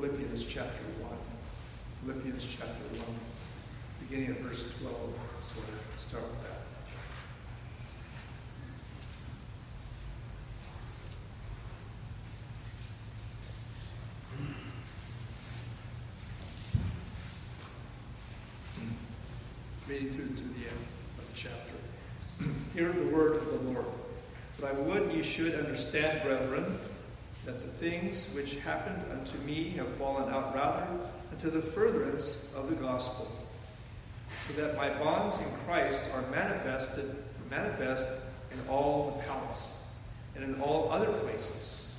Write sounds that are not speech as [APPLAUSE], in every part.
Philippians chapter 1. Philippians chapter 1, beginning at verse 12. So start with that. Hmm. Reading through to the end of the chapter. [CLEARS THROAT] Hear the word of the Lord. But I would ye should understand, brethren, things which happened unto me have fallen out rather unto the furtherance of the gospel, so that my bonds in Christ are manifested, manifest in all the palace and in all other places.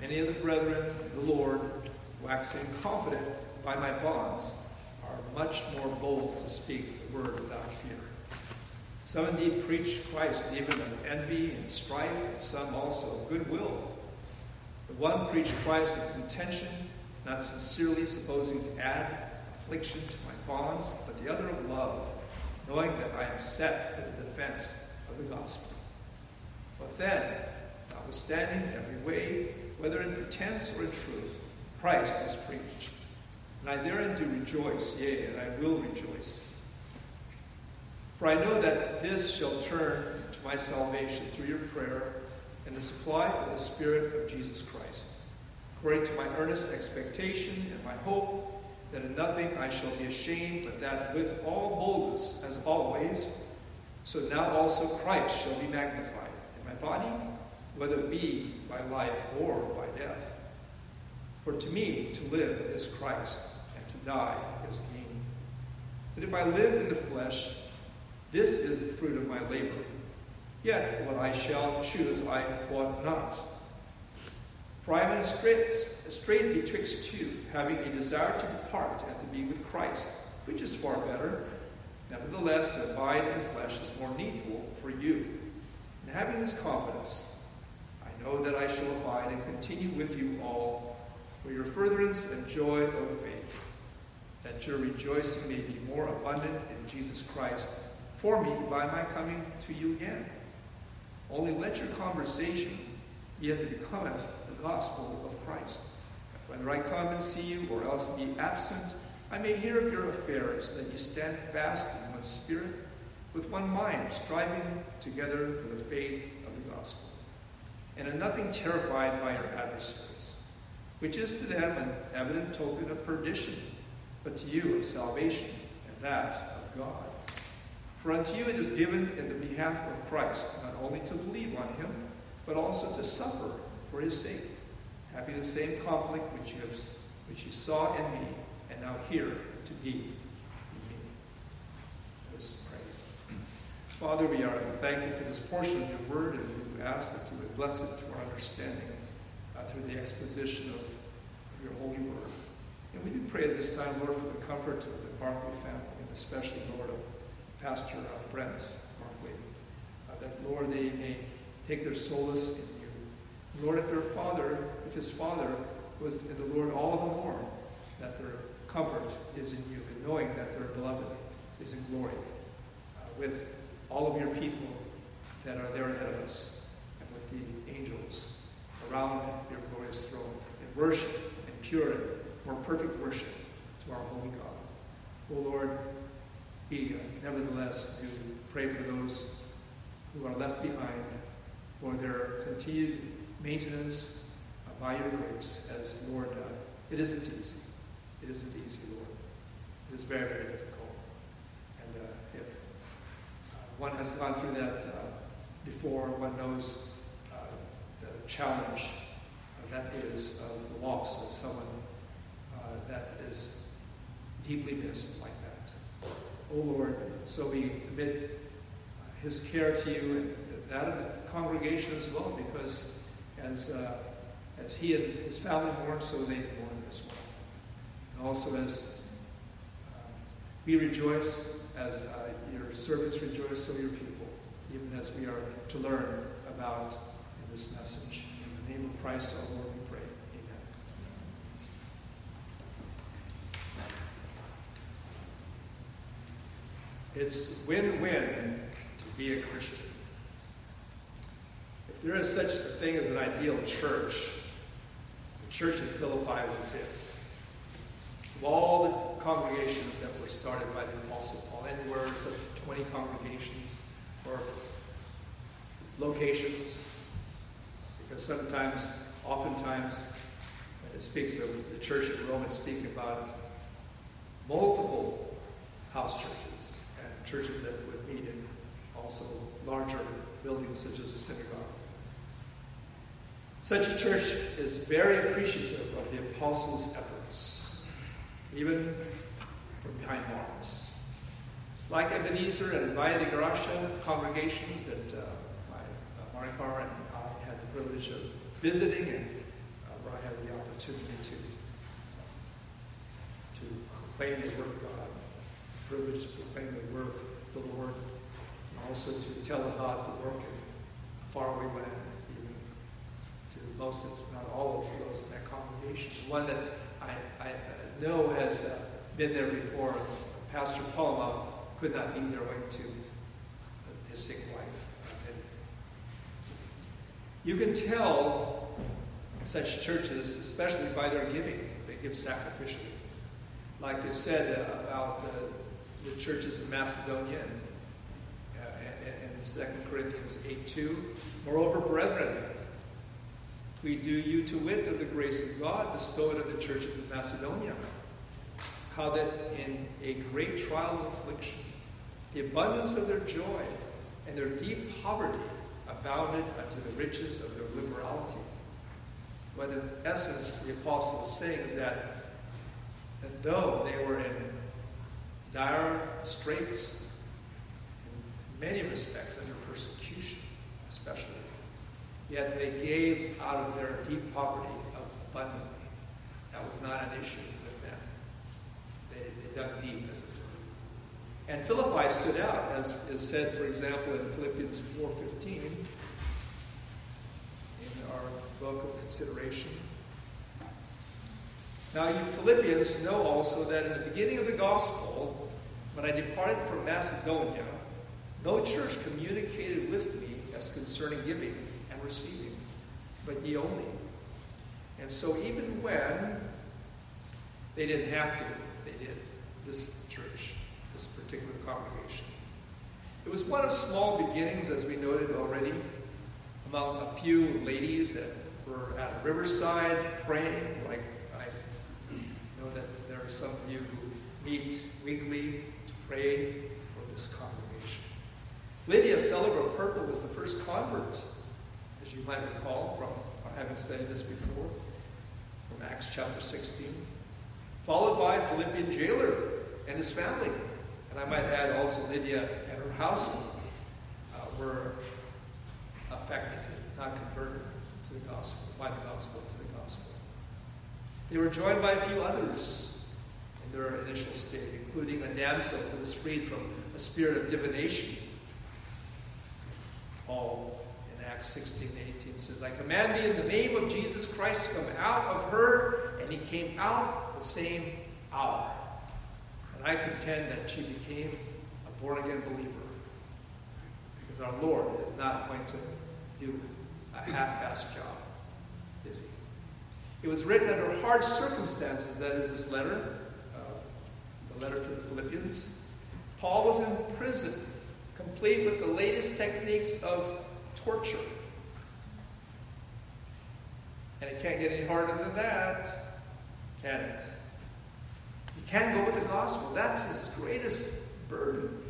Many of the brethren the Lord, waxing confident by my bonds, are much more bold to speak the word without fear. Some indeed preach Christ even of envy and strife, and some also of goodwill. The one preached Christ of contention, not sincerely supposing to add affliction to my bonds, but the other of love, knowing that I am set for the defense of the gospel. But then, notwithstanding every way, whether in pretense or in truth, Christ is preached. And I therein do rejoice, yea, and I will rejoice. For I know that this shall turn to my salvation through your prayer and the supply of the Spirit of Jesus Christ, according to my earnest expectation and my hope that in nothing I shall be ashamed, but that with all boldness, as always, so now also Christ shall be magnified in my body, whether it be by life or by death. For to me to live is Christ, and to die is gain. But if I live in the flesh, this is the fruit of my labor. Yet what I shall choose I want not. For I am in strait, strait betwixt two, having a desire to depart and to be with Christ, which is far better. Nevertheless, to abide in the flesh is more needful for you. And having this confidence, I know that I shall abide and continue with you all for your furtherance and joy of faith, that your rejoicing may be more abundant in Jesus Christ for me by my coming to you again. Only let your conversation be as it becometh the gospel of Christ. Whether I come and see you or else be absent, I may hear of your affairs, that you stand fast in one spirit, with one mind, striving together for the faith of the gospel, and in nothing terrified by your adversaries, which is to them an evident token of perdition, but to you of salvation, and that of God. For unto you it is given in the behalf of Christ, not only to believe on him, but also to suffer for his sake, having the same conflict which you, have, which you saw in me, and now hear to be in me. Let us pray. Father, we are thankful for this portion of your word, and we ask that you would bless it to our understanding uh, through the exposition of, of your holy word. And we do pray at this time, Lord, for the comfort of the Barclay family, and especially, Lord, of Pastor uh, Brent Barclay, uh, that, Lord, they may take their solace in you. Lord, if their father, if his father was in the Lord all the more, that their comfort is in you, and knowing that their beloved is in glory uh, with all of your people that are there ahead of us, and with the angels around your glorious throne, in worship, in pure and more perfect worship to our holy God. O Lord, he, uh, nevertheless, do pray for those who are left behind for their continued maintenance uh, by your grace, as Lord, uh, it isn't easy. It isn't easy, Lord. It is very, very difficult. And uh, if uh, one has gone through that uh, before, one knows uh, the challenge that is of the loss of someone that is deeply missed like O Lord, so we commit his care to you and that of the congregation as well, because as, uh, as he and his family mourn, so they mourn as well. And also as uh, we rejoice, as uh, your servants rejoice, so your people, even as we are to learn about in this message. In the name of Christ our Lord, It's win-win to be a Christian. If there is such a thing as an ideal church, the church in Philippi was it. of all the congregations that were started by the Apostle Paul, anywhere of 20 congregations or locations, because sometimes, oftentimes, it speaks of the church in Rome, it's speaking about multiple house churches churches that would meet in also larger buildings such as a synagogue. Such a church is very appreciative of the apostles' efforts, even from behind bars. Like Ebenezer and Valle de Gracia congregations that uh, my, uh, Maricar and I had the privilege of visiting and uh, where I had the opportunity to, to proclaim the Word of God, privilege to proclaim the work of the Lord, and also to tell about the work in a faraway land, even to most, if not all of those in that congregation. One that I, I know has uh, been there before, Pastor Palma could not be there owing to his sick wife. And you can tell such churches, especially by their giving, they give sacrificially. Like they said uh, about the, the churches in Macedonia and uh, in 2 Corinthians 8 2. Moreover, brethren, we do you to wit of the grace of God bestowed on the churches of Macedonia, how that in a great trial of affliction, the abundance of their joy and their deep poverty abounded unto the riches of their liberality. But in essence, the apostle is saying is that, that though they were in dire straits, in many respects under persecution, especially, yet they gave out of their deep poverty abundantly. That was not an issue with them. They, they dug deep, as it were. and Philippi stood out, as is said, for example, in Philippians 4.15, in our book of consideration. Now you Philippians know also that in the beginning of the gospel, when I departed from Macedonia, no church communicated with me as concerning giving and receiving, but ye only. And so even when they didn't have to, they did. This church this particular congregation. It was one of small beginnings, as we noted already, among a few ladies that were at Riverside praying, like I know that there are some of you who meet weekly pray for this congregation. Lydia Celebrate Purple was the first convert, as you might recall from our having studied this before, from Acts chapter 16, followed by Philippian jailer and his family. And I might add also Lydia and her household uh, were affected, not converted to the gospel, by the gospel to the gospel. They were joined by a few others their initial state, including a damsel who was freed from a spirit of divination. Paul in Acts 16 18 says, I command thee in the name of Jesus Christ to come out of her, and he came out the same hour. And I contend that she became a born again believer. Because our Lord is not going to do a half assed job, is he? It was written under hard circumstances, that is, this letter, letter to the Philippians. Paul was in prison, complete with the latest techniques of torture. And it can't get any harder than that, can it? He can't go with the gospel. That's his greatest burden.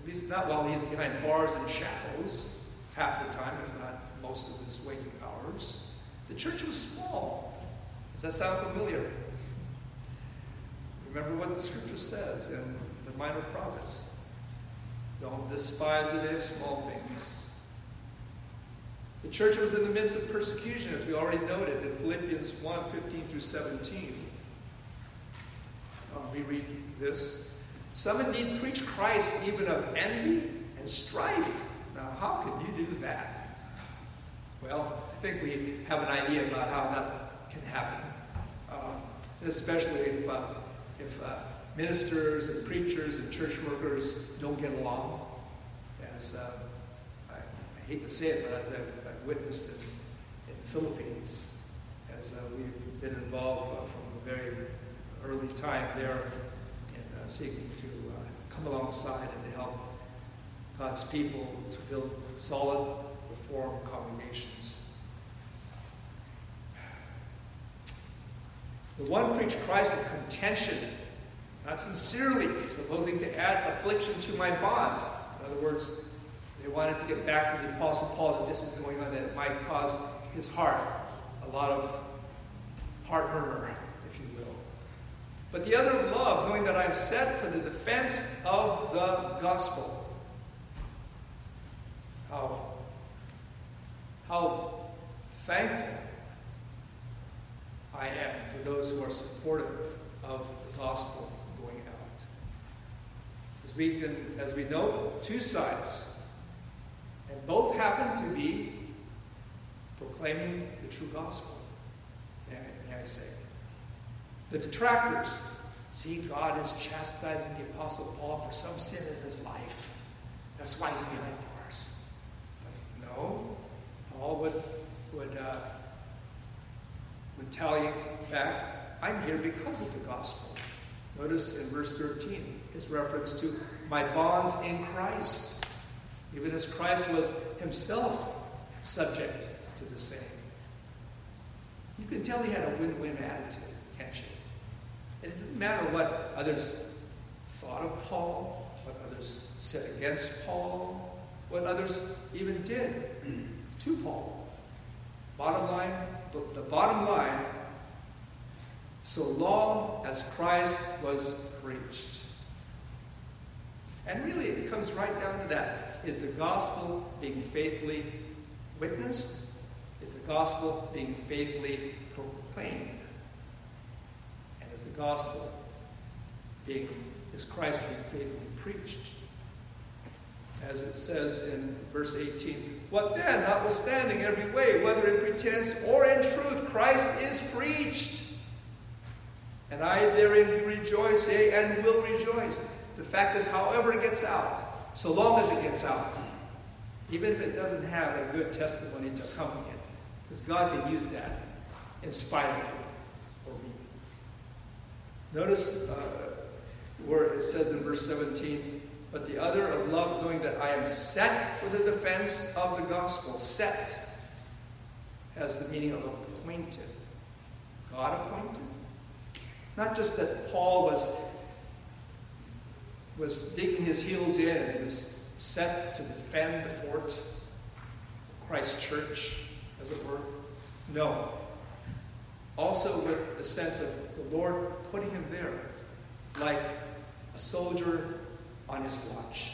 At least not while he's behind bars and shackles, half the time, if not most of his waking hours. The church was small. Does that sound familiar? Remember what the scripture says in the minor prophets. Don't despise the day of small things. The church was in the midst of persecution, as we already noted in Philippians 1 15 through 17 we read this. Some indeed preach Christ even of envy and strife. Now, how can you do that? Well, I think we have an idea about how that can happen. Um, especially if, uh, if uh, ministers and preachers and church workers don't get along. As uh, I, I, hate to say it, but as I've, I've witnessed it in, the Philippines, as uh, we've been involved uh, from a very early time there in uh, seeking to uh, come alongside and to help God's people to build solid Reformed congregations. The one preached Christ of contention, not sincerely, supposing to add affliction to my bonds. In other words, they wanted to get back from the Apostle Paul that this is going on, that it might cause his heart a lot of heart murmur, if you will. But the other of love, knowing that I am set for the defense of the gospel. How, how thankful I am for those who are supportive of the gospel going out. As we, can, as we know, two sides, and both happen to be proclaiming the true gospel, may I, may I say. The detractors see God is chastising the Apostle Paul for some sin in his life. That's why he's behind bars. But no, Paul would, would, uh, would tell you back, I'm here because of the gospel. Notice in verse 13 his reference to my bonds in Christ, even as Christ was himself subject to the same. You can tell he had a win win attitude, can't you? And it didn't matter what others thought of Paul, what others said against Paul, what others even did to Paul. Bottom line, the bottom line, so long as Christ was preached. And really, it comes right down to that. Is the gospel being faithfully witnessed? Is the gospel being faithfully proclaimed? And is the gospel being, is Christ being faithfully preached? As it says in verse 18, What then, notwithstanding every way, whether in pretense or in truth, Christ is preached? And I therein do rejoice, yea, and will rejoice. The fact is, however it gets out, so long as it gets out, even if it doesn't have a good testimony to accompany it, because God can use that in spite of you or me. Notice uh, where it says in verse 17, but the other of love, knowing that I am set for the defense of the gospel. Set has the meaning of appointed. God appointed. Not just that Paul was, was digging his heels in and he was set to defend the fort of Christ's church, as it were. No. Also with the sense of the Lord putting him there, like a soldier on his watch.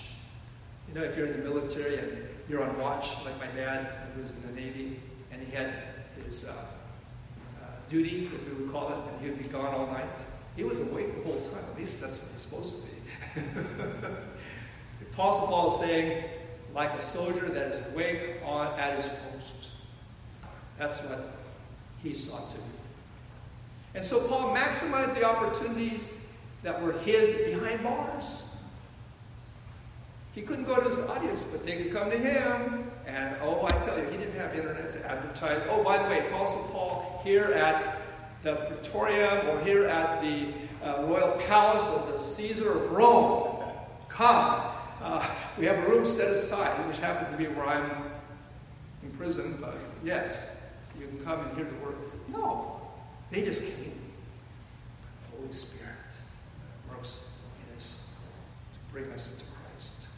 You know, if you're in the military and you're on watch, like my dad, who was in the Navy, and he had his uh, uh, duty, as we would call it, and he would be gone all night. He was awake the whole time. At least that's what he's supposed to be. [LAUGHS] the Apostle Paul is saying, like a soldier that is awake on at his post. That's what he sought to do. And so Paul maximized the opportunities that were his behind bars. He couldn't go to his audience, but they could come to him. And oh, I tell you, he didn't have internet to advertise. Oh, by the way, Apostle Paul here at the Praetorium or here at the uh, royal palace of the Caesar of Rome. Come. Uh, we have a room set aside, which happens to be where I'm in prison, but yes, you can come and hear the word. No, they just came. The Holy Spirit works in us to bring us to Christ.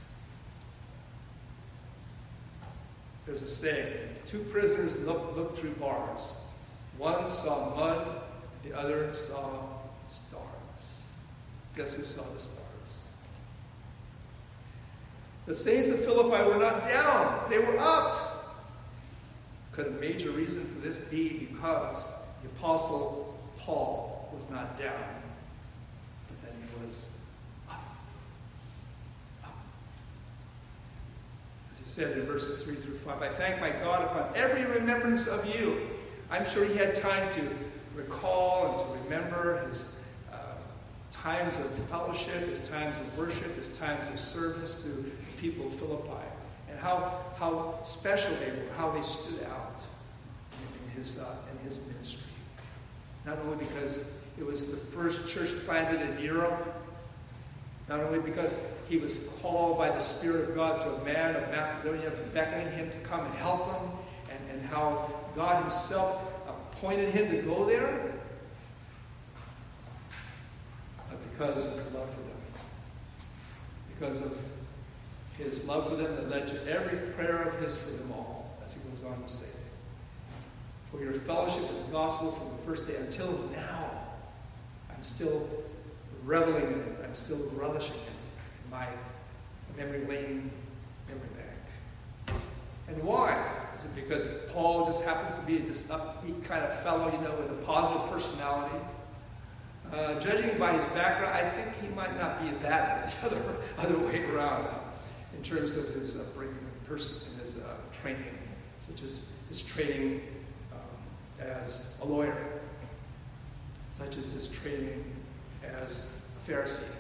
There's a saying two prisoners looked look through bars. One saw mud, the other saw stars. Guess who saw the stars? The saints of Philippi were not down, they were up. Could a major reason for this be because the Apostle Paul was not down, but that he was up? Up. Said in verses 3 through 5, I thank my God upon every remembrance of you. I'm sure he had time to recall and to remember his uh, times of fellowship, his times of worship, his times of service to the people of Philippi, and how, how special they were, how they stood out in his, uh, in his ministry. Not only because it was the first church planted in Europe, not only because he was called by the Spirit of God to a man of Macedonia, beckoning him to come and help them, and, and how God himself appointed him to go there, but because of his love for them. Because of his love for them that led to every prayer of his for them all, as he goes on to say. For your fellowship in the gospel from the first day until now, I'm still reveling in it. I'm still relishing it in my memory lane, memory bank. And why? Is it because Paul just happens to be this upbeat kind of fellow, you know, with a positive personality? Uh, judging by his background, I think he might not be that but the [LAUGHS] other, other way around uh, in terms of his upbringing and person and his uh, training, such as his training um, as a lawyer, such as his training as a Pharisee.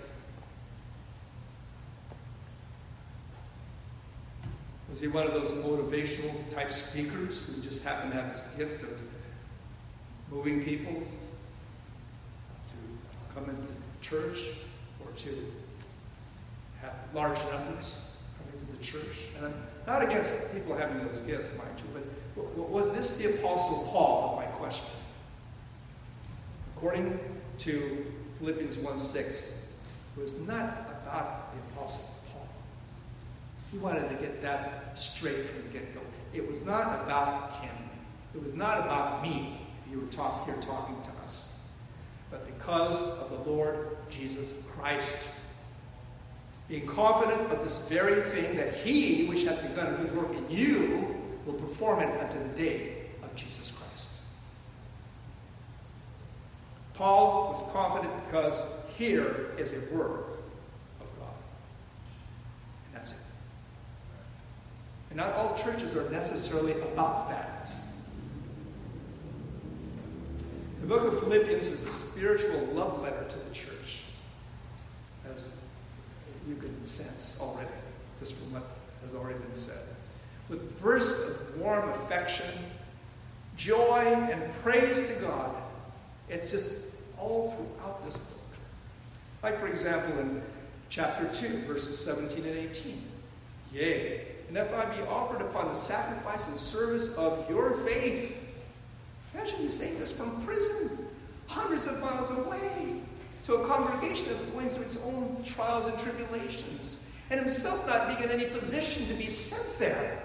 Was he one of those motivational type speakers who just happened to have this gift of moving people to come into the church or to have large numbers coming to the church? And I'm not against people having those gifts, mind you, but was this the Apostle Paul, my question? According to Philippians 1 6, was not about the Apostle Paul. He wanted to get that straight from the get go. It was not about him. It was not about me, if you were talk, here talking to us, but because of the Lord Jesus Christ. Being confident of this very thing that he, which hath begun a good work in you, will perform it unto the day of Jesus Christ. Paul was confident because here is a work of God. And that's it. And not all churches are necessarily about that. The book of Philippians is a spiritual love letter to the church, as you can sense already, just from what has already been said. With bursts of warm affection, joy, and praise to God. It's just all throughout this book. Like, for example, in chapter 2, verses 17 and 18. Yea, and if I be offered upon the sacrifice and service of your faith. Imagine you saying this from prison, hundreds of miles away, to a congregation that's going through its own trials and tribulations, and himself not being in any position to be sent there.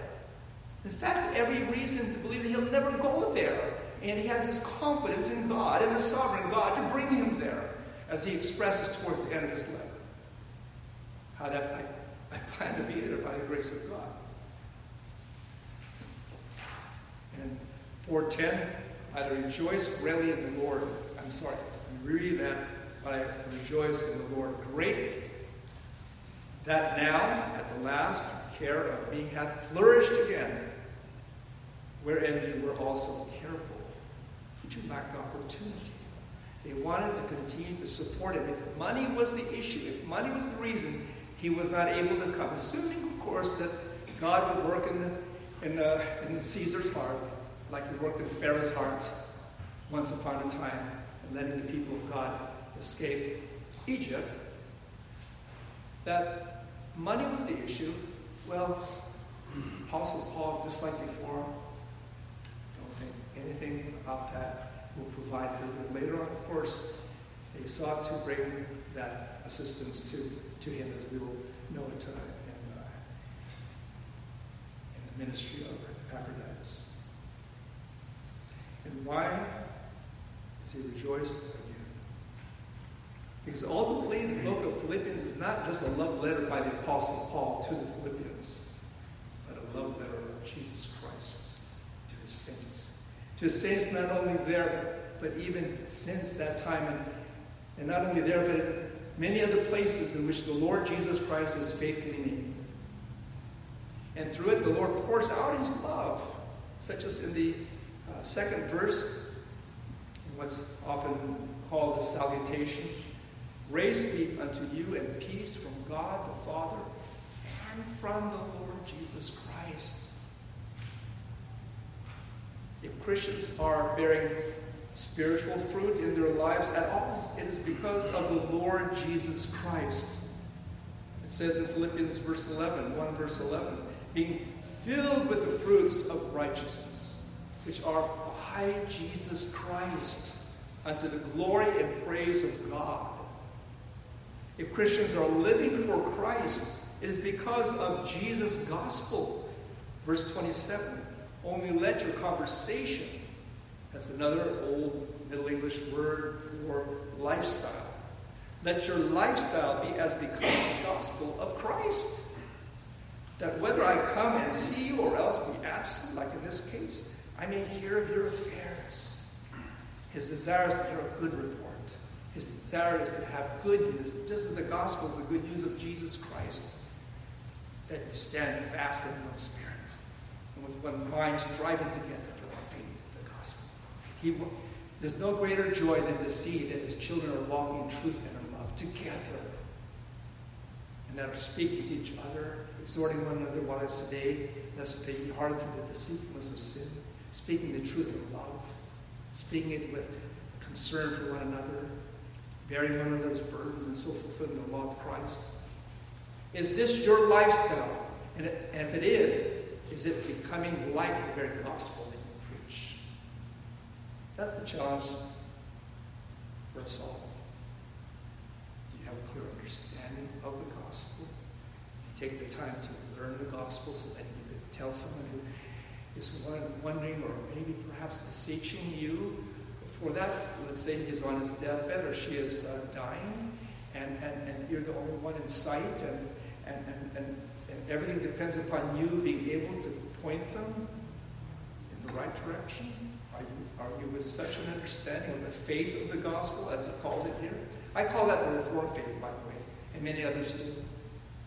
In fact, every reason to believe that he'll never go there. And he has this confidence in God in the sovereign God to bring him there, as he expresses towards the end of his letter. How that I, I plan to be there by the grace of God. And 410, I rejoice greatly in the Lord. I'm sorry, I'm reading that, but I rejoice in the Lord greatly. That now, at the last, care of me hath flourished again, wherein you were also careful. You lacked opportunity. They wanted to continue to support him. If money was the issue, if money was the reason, he was not able to come. Assuming, of course, that God would work in, the, in, the, in Caesar's heart, like he worked in Pharaoh's heart once upon a time, and letting the people of God escape Egypt, that money was the issue. Well, Apostle Paul, just like before, don't think anything about that. We'll provide for them later on. Of course, they sought to bring that assistance to, to him, as we will know it in, uh, in the ministry of Epaphroditus. And why does he rejoice again? Because ultimately, the book of Philippians is not just a love letter by the Apostle Paul to the Philippians, but a love letter of Jesus Christ to his saints. To saints not only there, but, but even since that time, and, and not only there, but many other places in which the Lord Jesus Christ is faithfully named. And through it, the Lord pours out his love, such as in the uh, second verse, what's often called the salutation. Grace be unto you and peace from God the Father and from the Lord Jesus Christ. If Christians are bearing spiritual fruit in their lives at all. It is because of the Lord Jesus Christ. It says in Philippians verse 11, 1 verse 11, being filled with the fruits of righteousness, which are by Jesus Christ, unto the glory and praise of God. If Christians are living for Christ, it is because of Jesus' gospel. Verse 27 only let your conversation, that's another old Middle English word for lifestyle, let your lifestyle be as becomes the gospel of Christ. That whether I come and see you or else be absent, like in this case, I may hear of your affairs. His desire is to hear a good report. His desire is to have good news. This is the gospel, the good news of Jesus Christ. That you stand fast in one spirit with one mind striving together for the faith of the gospel. He, there's no greater joy than to see that his children are walking in truth and in love together. And that are speaking to each other, exhorting one another while it's today, lest they be hardened through the deceitfulness of sin, speaking the truth in love, speaking it with concern for one another, bearing one another's burdens, and so fulfilling the law of Christ. Is this your lifestyle? And if it is, is it becoming like the very gospel that you preach? That's the challenge for us all. You have a clear understanding of the gospel? You take the time to learn the gospel so that you can tell someone who is wondering or maybe perhaps beseeching you for that, let's say he is on his deathbed or she is uh, dying, and, and, and you're the only one in sight, and, and, and, and everything depends upon you being able to point them in the right direction. Are you, are you with such an understanding of the faith of the gospel, as it calls it here? I call that the Reformed faith, by the way, and many others do.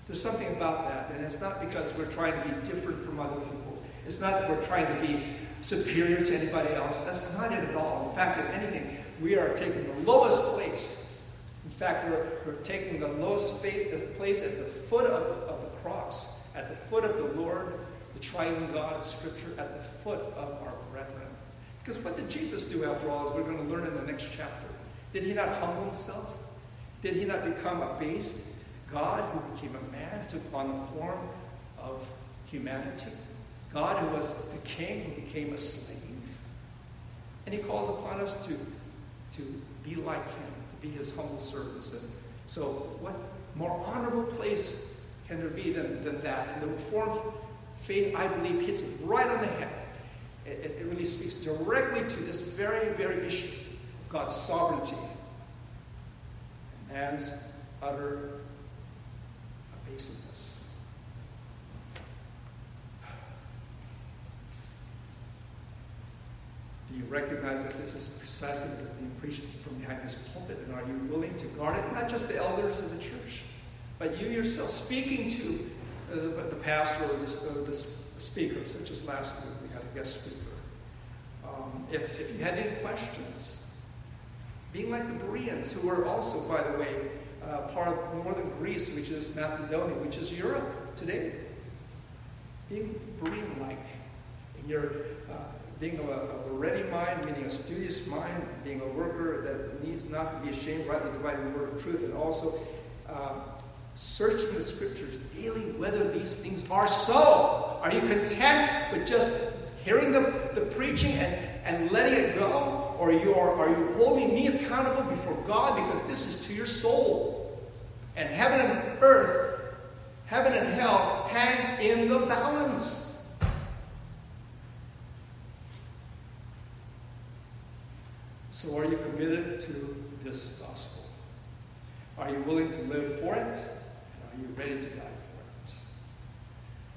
There's something about that, and it's not because we're trying to be different from other people. It's not that we're trying to be superior to anybody else. That's not it at all. In fact, if anything, we are taking the lowest place. In fact, we're, we're taking the lowest faith, the place at the foot of, cross, at the foot of the Lord, the triune God of Scripture, at the foot of our brethren. Because what did Jesus do, after all, as we're going to learn in the next chapter? Did he not humble himself? Did he not become a based God who became a man, took on the form of humanity? God who was the king who became a slave. And he calls upon us to, to be like him, to be his humble servants. And so, what more honorable place can there be than, than that? And the Reformed faith, I believe, hits right on the head. It, it really speaks directly to this very, very issue of God's sovereignty and man's utter abasement. Do you recognize that this is precisely what is being preached from behind this pulpit? And are you willing to guard it? Not just the elders of the church, but you yourself speaking to uh, the, pastor or the, the, speaker, such as last week we had a guest speaker. Um, if, if you had any questions, being like the Bereans, who were also, by the way, uh, part of northern Greece, which is Macedonia, which is Europe today. Being Berean like in your uh, being a, a, ready mind, meaning a studious mind, being a worker that needs not to be ashamed, rightly dividing the word of truth, and also uh, searching the scriptures daily whether these things are so. Are you content with just hearing the, the preaching and, and letting it go? Or you are, are you holding me accountable before God because this is to your soul? And heaven and earth, heaven and hell hang in the balance. So, are you committed to this gospel? Are you willing to live for it? Are ready to die for it?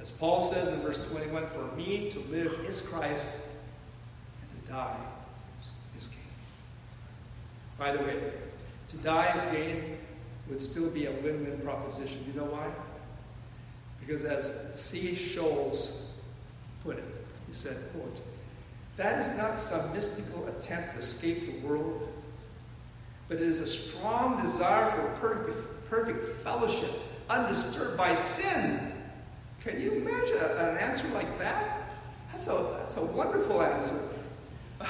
As Paul says in verse 21 For me to live is Christ, and to die is gain. By the way, to die is gain would still be a win win proposition. You know why? Because as C. Sholes put it, he said, quote, that is not some mystical attempt to escape the world, but it is a strong desire for perfect, perfect fellowship, undisturbed by sin. Can you imagine an answer like that? That's a, that's a wonderful answer. [SIGHS]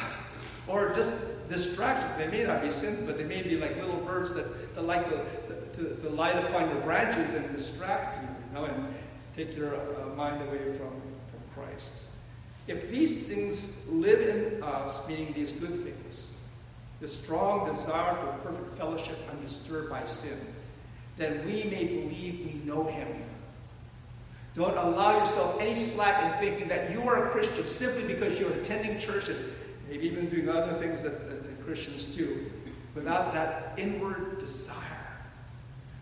or just distractions. They may not be sins, but they may be like little birds that, that like the, the, the, light upon your branches and distract you, you know, and take your uh, mind away from, from Christ. If these things live in us, meaning these good things, the strong desire for perfect fellowship undisturbed by sin, then we may believe we know Him. Don't allow yourself any slack in thinking that you are a Christian simply because you're attending church and maybe even doing other things that, that, that Christians do without that inward desire.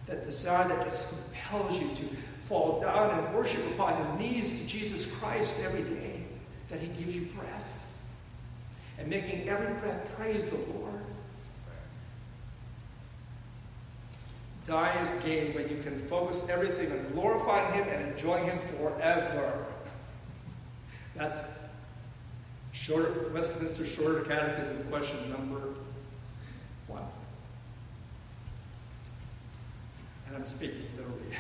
That desire that just compels you to fall down and worship upon your knees to Jesus Christ every day. That He gives you breath. And making every breath praise the Lord. Die is gain when you can focus everything on glorifying Him and enjoying Him forever. That's short, Westminster Shorter Catechism question number one. And I'm speaking literally.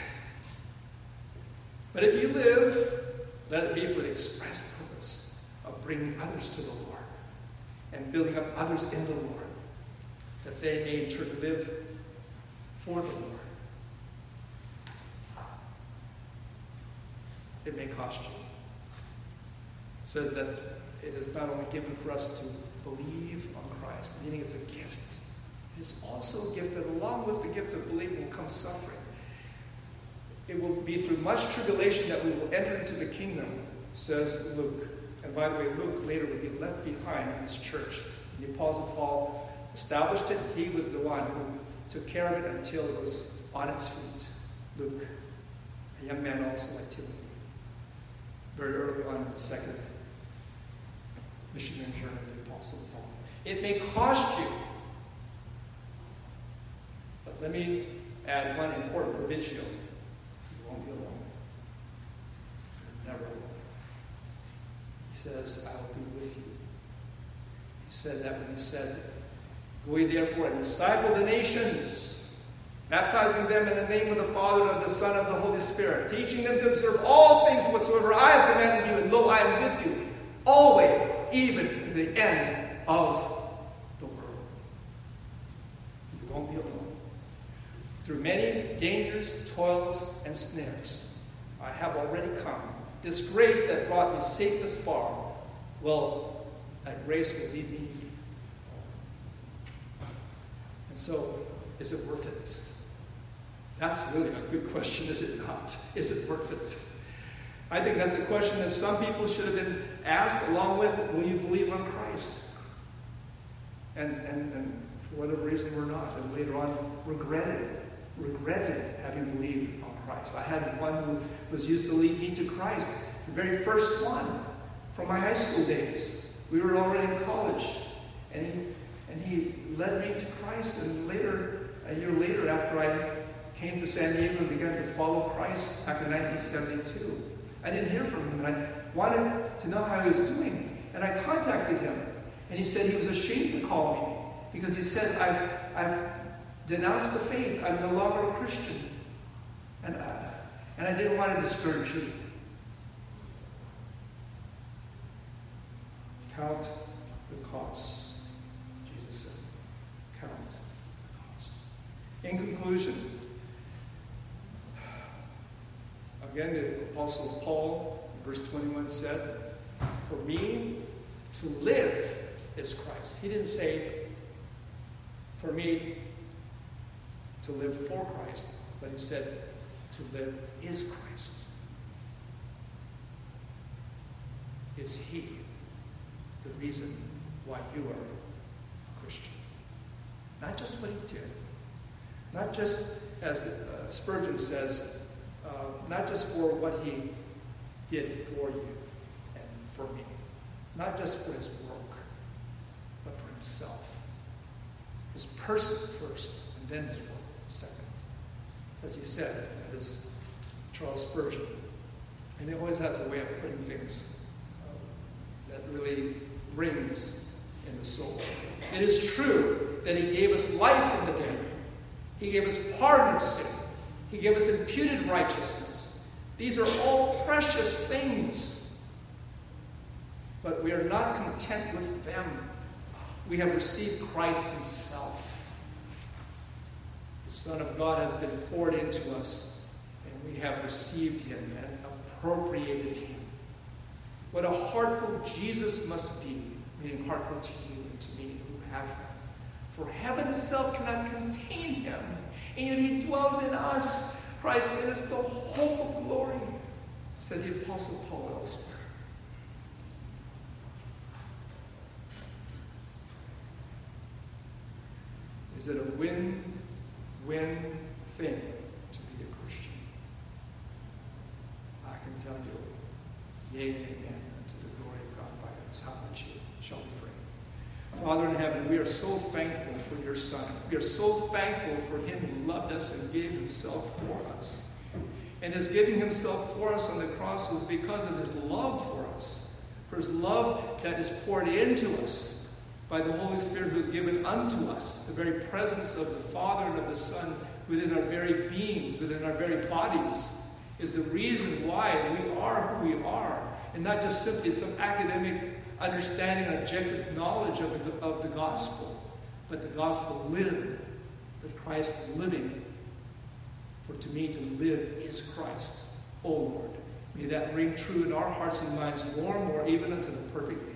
But if you live, let it be for the express purpose of bringing others to the Lord and building up others in the Lord, that they may in turn live for the Lord. It may cost you. It says that it is not only given for us to believe on Christ, meaning it's a gift. It is also a gift that along with the gift of believing will come suffering. It will be through much tribulation that we will enter into the kingdom, says Luke. And by the way, Luke later would be left behind in this church. The Apostle Paul established it. He was the one who took care of it until it was on its feet. Luke, a young man also like Timothy, very early on in the second missionary journey of the Apostle Paul. It may cost you, but let me add one important proviso. You won't be alone. You're never alone. He says, I will be with you. He said that when he said, Go ye therefore and disciple the nations, baptizing them in the name of the Father, and of the Son, and of the Holy Spirit, teaching them to observe all things whatsoever I have commanded you, and lo, I am with you always, even to the end of the world. You won't be alone. Through many dangers, toils, and snares, I have already come. This grace that brought me safe this far, well, that grace will lead me and so, is it worth it? That's really a good question, is it not? Is it worth it? I think that's a question that some people should have been asked, along with, will you believe on Christ? And, and, and for whatever reason we're not, and later on regretted, regretted having believed on Christ. I had one who was used to lead me to Christ, the very first one from my high school days. We were already in college, and he and he led me to Christ. And later, a year later, after I came to San Diego and began to follow Christ back in 1972, I didn't hear from him. And I wanted to know how he was doing. And I contacted him. And he said he was ashamed to call me because he said, I've, I've denounced the faith. I'm no longer a Christian. And, uh, and I didn't want to discourage you. Count the costs. In conclusion, again, the Apostle Paul, verse 21 said, For me to live is Christ. He didn't say, For me to live for Christ, but he said, To live is Christ. Is He the reason why you are a Christian? Not just what He did not just, as uh, Spurgeon says, uh, not just for what he did for you and for me, not just for his work, but for himself. His person first, and then his work second. As he said, that is Charles Spurgeon. And he always has a way of putting things uh, that really rings in the soul. It is true that he gave us life in the day he gave us pardon of sin. He gave us imputed righteousness. These are all precious things. But we are not content with them. we have received Christ Himself. The Son of God has been poured into us, and we have received Him and appropriated Him. What a heartful Jesus must be, meaning heartful to you and to me who have Him. For heaven itself cannot contain Him, and yet He dwells in us. Christ in us the hope of glory, said the Apostle Paul elsewhere. Is it a win win thing to be a Christian? I can tell you, yea and amen, to the glory of God by us. How much you shall pray? Father in heaven, we are so thankful for your Son. We are so thankful for him who loved us and gave himself for us. And his giving himself for us on the cross was because of his love for us, for his love that is poured into us by the Holy Spirit who is given unto us, the very presence of the Father and of the Son within our very beings, within our very bodies, is the reason why we are who we are, and not just simply some academic understanding, objective knowledge of the, of the gospel, but the gospel lived, that Christ living. For to me to live is Christ, O Lord. May that ring true in our hearts and minds more and more, even unto the perfect.